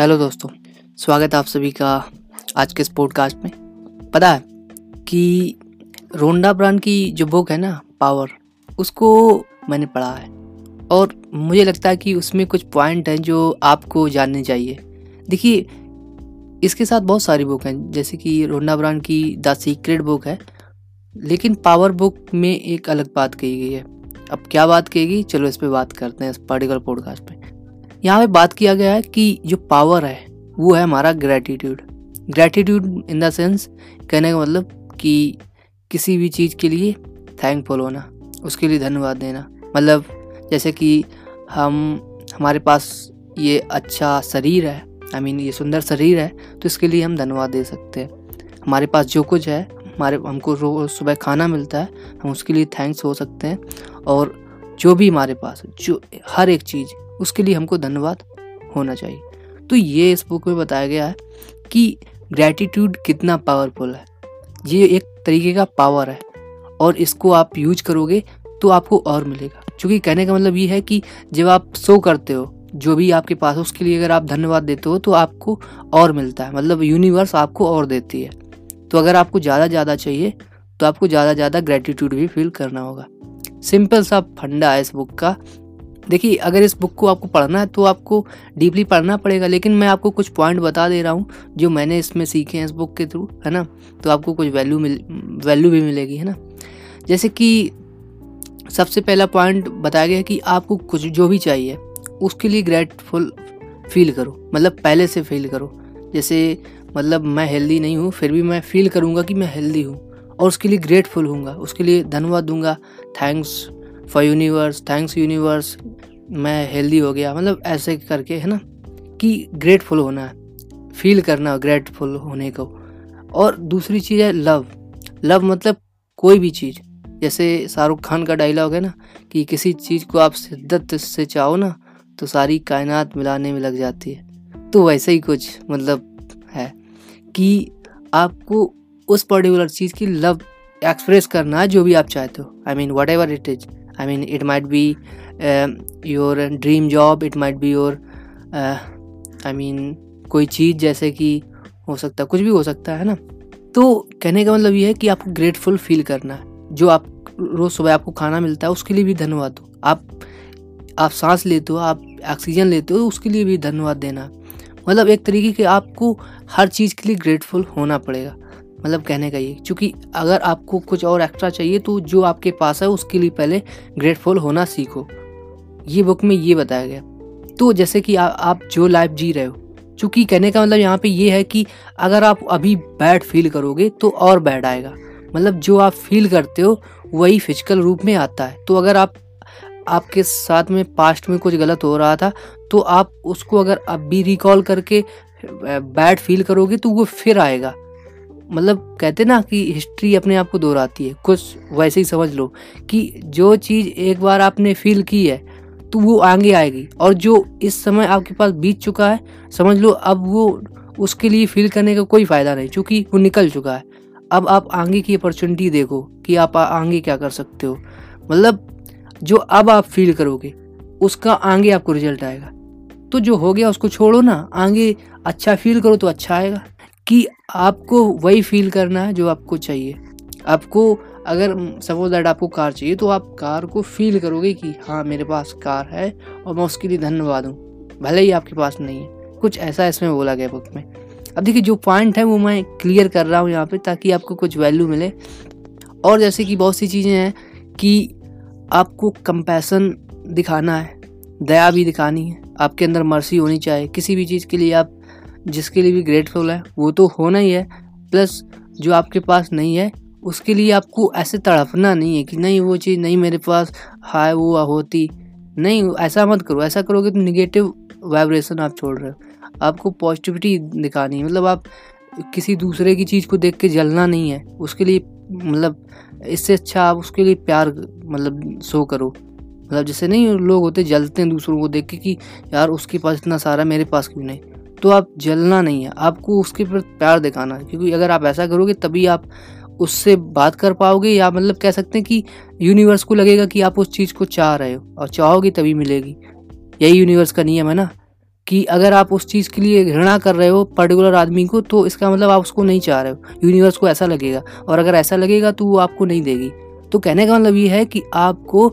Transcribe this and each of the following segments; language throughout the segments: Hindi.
हेलो दोस्तों, स्वागत है आप सभी का आज के इस पॉडकास्ट में। पता है कि रोंडा ब्रांड की जो बुक है ना पावर उसको मैंने पढ़ा है। और मुझे लगता है कि उसमें कुछ पॉइंट हैं जो आपको जानने चाहिए। देखिए, इसके साथ बहुत सारी बुक हैं, जैसे कि रोंडा ब्रांड की द सीक्रेट बुक है, लेकिन पावर बुक में एक अलग बात कही गई है। अब क्या बात कहेगी चलो इस पर बात करते हैं इस पर्टिकुलर पॉडकास्ट पे। यहाँ पे बात किया गया है कि जो पावर है, वो है हमारा gratitude gratitude in the sense कहने का मतलब कि किसी भी चीज़ के लिए थैंकफुल होना, उसके लिए धन्यवाद देना. मतलब जैसे कि हम, हमारे पास ये अच्छा शरीर है आई मीन ये सुंदर शरीर है तो इसके लिए हम धन्यवाद दे सकते हैं. हमारे पास जो कुछ है, हमारे, हमको रोज सुबह खाना मिलता है, हम उसके लिए थैंक्स हो सकते हैं. और जो भी हमारे पास, जो हर एक चीज़ उसके लिए हमको धन्यवाद होना चाहिए। तो ये इस बुक में बताया गया है कि ग्रैटिट्यूड कितना पावरफुल है। ये एक तरीके का पावर है और इसको आप यूज़ करोगे तो आपको और मिलेगा। क्योंकि कहने का मतलब ये है कि जब आप सो करते हो, जो भी आपके पास हो, उसके लिए अगर आप धन्यवाद देते हो तो आपको और मिलता है। मतलब यूनिवर्स आपको और देती है। तो अगर आपको ज़्यादा ज़्यादा चाहिए तो आपको ज़्यादा ज़्यादा ग्रेटिट्यूड भी फील करना होगा। सिंपल सा फंडा है इस बुक का देखिए, अगर इस बुक को आपको पढ़ना है तो आपको डीपली पढ़ना पड़ेगा, लेकिन मैं आपको कुछ पॉइंट बता दे रहा हूँ, जो मैंने इसमें सीखे हैं इस बुक के थ्रू है ना? तो आपको कुछ वैल्यू मिल वैल्यू भी मिलेगी, है ना? जैसे कि सबसे पहला पॉइंट बताया गया कि आपको कुछ जो भी चाहिए, उसके लिए ग्रेटफुल फील करो मतलब पहले से फील करो। जैसे मतलब मैं हेल्दी नहीं हूँ, फिर भी मैं फील करूँगा कि मैं हेल्दी हूँ, और उसके लिए ग्रेटफुल हूँगा उसके लिए धन्यवाद दूँगा thanks for universe thanks universe मैं हेल्दी हो गया। मतलब ऐसे करके, है ना? कि ग्रेटफुल होना है। फील करना ग्रेटफुल होने को। और दूसरी चीज़ है लव लव मतलब कोई भी चीज़। जैसे शाहरुख खान का डायलॉग है ना, कि किसी चीज़ को आप शिद्दत से चाहो ना तो सारी कायनात मिलाने में लग जाती है। तो वैसे ही कुछ मतलब है कि आपको उस पर्टिकुलर चीज़ की लव एक्सप्रेस करना है, जो भी आप चाहते हो। I mean whatever it is I mean it might be your dream job it might be your I mean कोई चीज़ जैसे कि हो सकता है कुछ भी हो सकता, है ना? तो कहने का मतलब ये है कि आपको ग्रेटफुल फील करना है। जो आप रोज़ सुबह आपको खाना मिलता है, उसके लिए भी धन्यवाद दो आप आप सांस लेते हो, आप ऑक्सीजन लेते हो उसके लिए भी धन्यवाद देना। मतलब एक तरीके के आपको हर चीज़ के लिए ग्रेटफुल होना पड़ेगा। मतलब कहने का ये क्योंकि अगर आपको कुछ और एक्स्ट्रा चाहिए तो जो आपके पास है उसके लिए पहले ग्रेटफुल होना सीखो। ये बुक में ये बताया गया। तो जैसे कि आ, आप जो लाइफ जी रहे हो चूँकि कहने का मतलब यहाँ पे ये है कि अगर आप अभी बैड फील करोगे तो और बैड आएगा। मतलब जो आप फील करते हो वही फ़िज़िकल रूप में आता है। तो अगर आप आपके साथ में पास्ट में कुछ गलत हो रहा था तो आप उसको अगर अभी रिकॉल करके बैड फील करोगे तो वो फिर आएगा। मतलब कहते ना कि हिस्ट्री अपने आप को दोहराती है। कुछ वैसे ही समझ लो कि जो चीज़ एक बार आपने फील की है तो वो आगे आएगी। और जो इस समय आपके पास बीत चुका है, समझ लो अब वो उसके लिए फील करने का कोई फ़ायदा नहीं क्योंकि वो निकल चुका है। अब आप आगे की अपॉर्चुनिटी देखो कि आप आगे क्या कर सकते हो। मतलब जो अब आप फील करोगे, उसका आगे आपको रिज़ल्ट आएगा। तो जो हो गया उसको छोड़ो ना, आगे अच्छा फील करो तो अच्छा आएगा। कि आपको वही फील करना है जो आपको चाहिए। आपको, अगर सपोज़ दैट आपको कार चाहिए तो आप कार को फील करोगे कि हाँ मेरे पास कार है और मैं उसके लिए धन्यवाद हूँ। भले ही आपके पास नहीं है। कुछ ऐसा इसमें बोला गया बुक में। अब देखिए, जो पॉइंट है वो मैं क्लियर कर रहा हूँ यहाँ पे ताकि आपको कुछ वैल्यू मिले। और जैसे कि बहुत सी चीज़ें हैं कि आपको कंपैसन दिखाना है, दया भी दिखानी है, आपके अंदर मर्सी होनी चाहिए। किसी भी चीज़ के लिए आप जिसके लिए भी ग्रेटफुल है, वो तो होना ही है। प्लस जो आपके पास नहीं है, उसके लिए आपको ऐसे तड़पना नहीं है कि नहीं, वो चीज़ नहीं मेरे पास, हाय, वो होती। नहीं, ऐसा मत करो। ऐसा करोगे तो निगेटिव वाइब्रेशन आप छोड़ रहे हो। आपको पॉजिटिविटी दिखानी है। मतलब आप किसी दूसरे की चीज़ को देख के जलना नहीं है। उसके लिए मतलब इससे अच्छा आप उसके लिए प्यार मतलब शो करो। मतलब जैसे नहीं, लोग होते जलते हैं दूसरों को देख के कि, यार, उसके पास इतना सारा, मेरे पास क्यों नहीं? तो आप जलना नहीं है, आपको उसके प्रति प्यार दिखाना है, क्योंकि अगर आप ऐसा करोगे तभी आप उससे बात कर पाओगे या मतलब कह सकते हैं कि यूनिवर्स को लगेगा कि आप उस चीज़ को चाह रहे हो और चाहोगे तभी मिलेगी। यही यूनिवर्स का नियम है ना, कि अगर आप उस चीज़ के लिए घृणा कर रहे हो पर्टिकुलर आदमी को तो इसका मतलब आप उसको नहीं चाह रहे हो। यूनिवर्स को ऐसा लगेगा और अगर ऐसा लगेगा तो वो आपको नहीं देगी। तो कहने का मतलब ये है कि आपको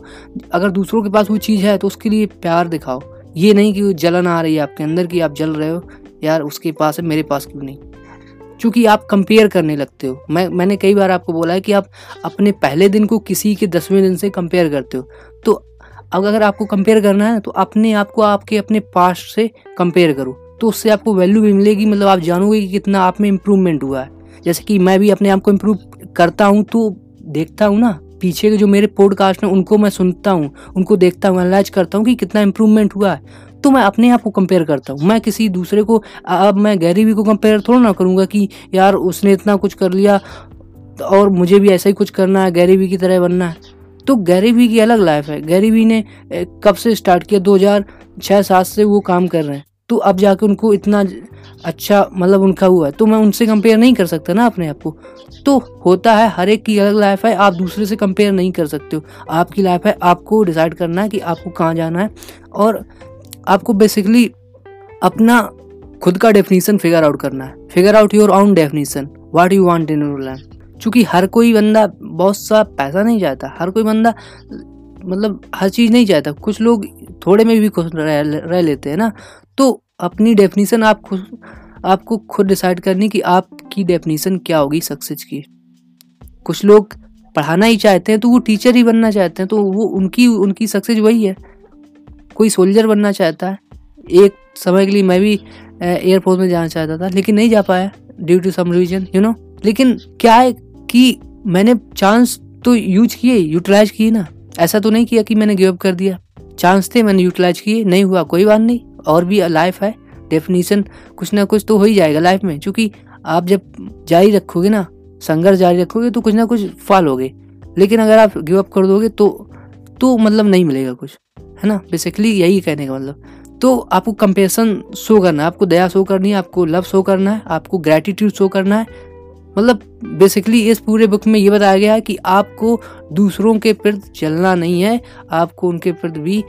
अगर दूसरों के पास वो चीज़ है तो उसके लिए प्यार दिखाओ। ये नहीं कि जलन आ रही है आपके अंदर कि आप जल रहे हो। यार उसके पास है, मेरे पास क्यों नहीं? क्योंकि आप कंपेयर करने लगते हो। मैं, मैंने कई बार आपको बोला है कि आप अपने पहले दिन को किसी के दसवें दिन से कंपेयर करते हो। तो अब अगर आपको कंपेयर करना है तो अपने आप को आपके अपने पास्ट से कंपेयर करो। तो उससे आपको वैल्यू भी मिलेगी मतलब आप जानोगे कि कितना आप में इम्प्रूवमेंट हुआ है। जैसे कि मैं भी अपने आप को इम्प्रूव करता हूँ तो देखता हूँ ना, पीछे के जो मेरे पॉडकास्ट हैं, उनको मैं सुनता हूँ, उनको देखता हूँ एनालाइज करता हूँ कि कितना इम्प्रूवमेंट हुआ है। तो मैं अपने आप को कंपेयर करता हूँ। मैं किसी दूसरे को अब मैं गैरी को कंपेयर थोड़ा ना करूँगा कि यार उसने इतना कुछ कर लिया और मुझे भी ऐसा ही कुछ करना है, गैरी की तरह बनना है। तो गैरी की अलग लाइफ है। गैरी ने कब से स्टार्ट किया? दो हज़ार छः सात से वो काम कर रहे हैं। तो अब जाके उनको इतना अच्छा मतलब उनका हुआ है। तो मैं उनसे कंपेयर नहीं कर सकता ना अपने आप को। तो होता है, हर एक की अलग लाइफ है। आप दूसरे से कंपेयर नहीं कर सकते हो। आपकी लाइफ है, आपको डिसाइड करना है कि आपको कहाँ जाना है। और आपको बेसिकली अपना खुद का डेफिनेशन फिगर आउट करना है। Figure out your own definition what you want in your life क्योंकि हर कोई बंदा बहुत सा पैसा नहीं चाहता हर कोई बंदा मतलब हर चीज़ नहीं चाहता। कुछ लोग थोड़े में भी खुश रह, रह लेते हैं ना। तो अपनी डेफिनेशन आप खुद आपको खुद डिसाइड करनी कि आपकी डेफिनेशन क्या होगी सक्सेस की। कुछ लोग पढ़ाना ही चाहते हैं तो वो टीचर ही बनना चाहते हैं तो वो उनकी उनकी सक्सेस वही है। कोई सोल्जर बनना चाहता है, एक समय के लिए मैं भी एयरफोर्स में जाना चाहता था, लेकिन नहीं जा पाया due to some reason you know लेकिन क्या है कि मैंने चांस तो यूज़ किए यूटिलाइज किए ना। ऐसा तो नहीं किया कि मैंने गिव अप कर दिया। चांस थे, मैंने यूटिलाइज किए, नहीं हुआ, कोई बात नहीं। और भी लाइफ है डेफिनेशन कुछ ना कुछ तो हो ही जाएगा लाइफ में, क्योंकि आप जब जारी रखोगे ना, संघर्ष जारी रखोगे तो कुछ ना कुछ फालोगे लेकिन अगर आप गिव अप कर दोगे तो तो मतलब नहीं मिलेगा कुछ, है ना? बेसिकली यही कहने का मतलब। तो आपको कंपेरिजन शो करना है, आपको दया शो करनी है, आपको लव शो करना है, आपको ग्रेटिट्यूड शो करना है। मतलब बेसिकली इस पूरे बुक में ये बताया गया है कि आपको दूसरों के प्रति चलना नहीं है, आपको उनके प्रति भी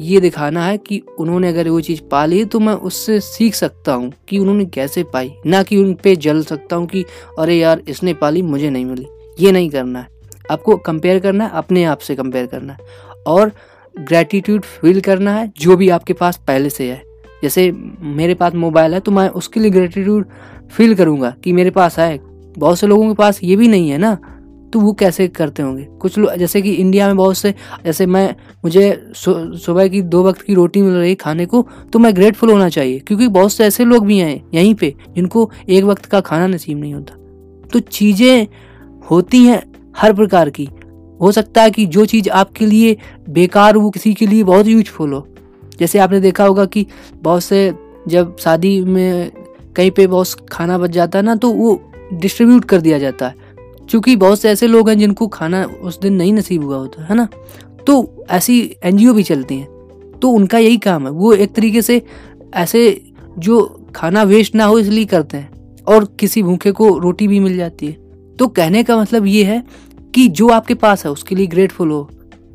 ये दिखाना है कि उन्होंने अगर वो चीज़ पा ली तो मैं उससे सीख सकता हूँ कि उन्होंने कैसे पाई। ना कि उन पर जल सकता हूँ कि, अरे यार, इसने पाली मुझे नहीं मिली। ये नहीं करना है। आपको कंपेयर करना है अपने आप से कंपेयर करना। है और ग्रेटिट्यूड फील करना है, जो भी आपके पास पहले से है। जैसे मेरे पास मोबाइल है तो मैं उसके लिए ग्रेटिट्यूड फील करूँगा कि मेरे पास है। बहुत से लोगों के पास ये भी नहीं है ना तो वो कैसे करते होंगे? कुछ लोग जैसे कि इंडिया में बहुत से, जैसे मैं, मुझे सुबह की दो वक्त की रोटी मिल रही खाने को तो मैं ग्रेटफुल होना चाहिए। क्योंकि बहुत से ऐसे लोग भी हैं, यहीं पे, जिनको एक वक्त का खाना नसीब नहीं होता। तो चीज़ें होती हैं हर प्रकार की। हो सकता है कि जो चीज़ आपके लिए बेकार वो किसी के लिए बहुत यूजफुल हो। जैसे आपने देखा होगा कि बहुत से जब शादी में कहीं पे बहुत खाना बच जाता है ना तो वो डिस्ट्रीब्यूट कर दिया जाता है। क्योंकि बहुत से ऐसे लोग हैं जिनको खाना उस दिन नहीं नसीब हुआ होता, है ना? तो ऐसी एनजीओ भी चलती हैं। तो उनका यही काम है। वो एक तरीके से ऐसे जो खाना वेस्ट ना हो, इसलिए करते हैं। और किसी भूखे को रोटी भी मिल जाती है। तो कहने का मतलब ये है कि जो आपके पास है, उसके लिए ग्रेटफुल हो।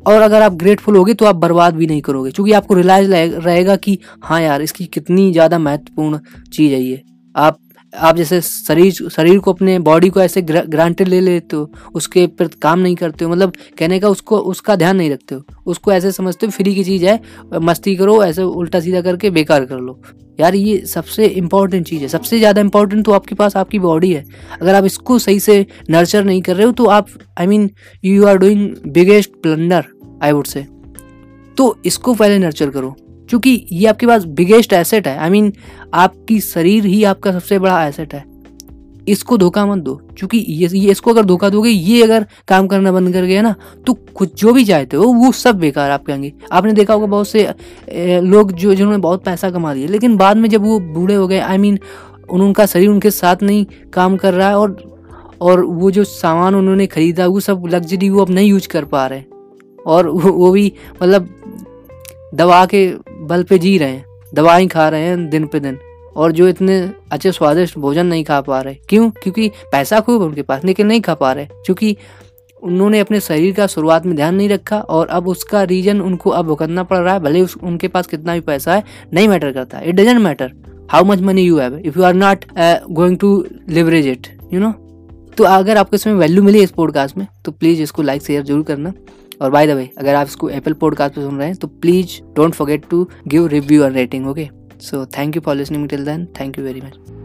और अगर आप ग्रेटफुल होगे तो आप बर्बाद भी नहीं करोगे, क्योंकि आपको रिलाइज रहेगा कि हाँ यार, इसकी कितनी ज़्यादा महत्वपूर्ण चीज़ है ये। आप आप जैसे शरीर शरीर को अपने बॉडी को ऐसे ग्रांटेड ले लेते हो उसके प्रति काम नहीं करते हो। मतलब कहने का उसको, उसका ध्यान नहीं रखते हो। उसको ऐसे समझते हो फ्री की चीज़ है, मस्ती करो, ऐसे उल्टा सीधा करके बेकार कर लो। यार ये सबसे इम्पोर्टेंट चीज़ है। सबसे ज़्यादा इम्पोर्टेंट तो आपके पास आपकी बॉडी है। अगर आप इसको सही से नर्चर नहीं कर रहे हो तो आप I mean you are doing biggest blunder I would say तो इसको पहले नर्चर करो। क्योंकि ये आपके पास बिगेस्ट एसेट है. आई I मीन mean, आपकी शरीर ही आपका सबसे बड़ा एसेट है. इसको धोखा मत दो. क्योंकि ये, ये इसको अगर धोखा दोगे ये अगर काम करना बंद कर गया ना तो कुछ जो भी चाहते हो वो सब बेकार आप कहेंगे आपने देखा होगा बहुत से लोग जो जिन्होंने बहुत पैसा कमा लिया लेकिन बाद में जब वो बूढ़े हो गए आई I मीन mean, उनका शरीर उनके साथ नहीं काम कर रहा है और और वो जो सामान उन्होंने खरीदा वो सब लग्जरी वो अब नहीं यूज़ कर पा रहे. और वो भी मतलब दवा के बल पे जी रहे हैं दवाई खा रहे हैं दिन पे दिन और जो इतने अच्छे स्वादिष्ट भोजन नहीं खा पा रहे। क्यों? क्योंकि पैसा खूब उनके पास लेकिन नहीं खा पा रहे क्योंकि उन्होंने अपने शरीर का शुरुआत में ध्यान नहीं रखा और अब उसका रीजन उनको अब भुगतना पड़ रहा है भले उस, उनके पास कितना भी पैसा है नहीं मैटर करता। It doesn't matter how much money you have if you are not going to leverage it you know तो अगर आपको इसमें वैल्यू मिली इस पॉडकास्ट में तो प्लीज़ इसको लाइक शेयर ज़रूर करना। और बाय द वे अगर आप इसको एप्पल पॉडकास्ट पर सुन रहे हैं तो please don't forget to give review और rating okay so thank you for listening till then thank you very much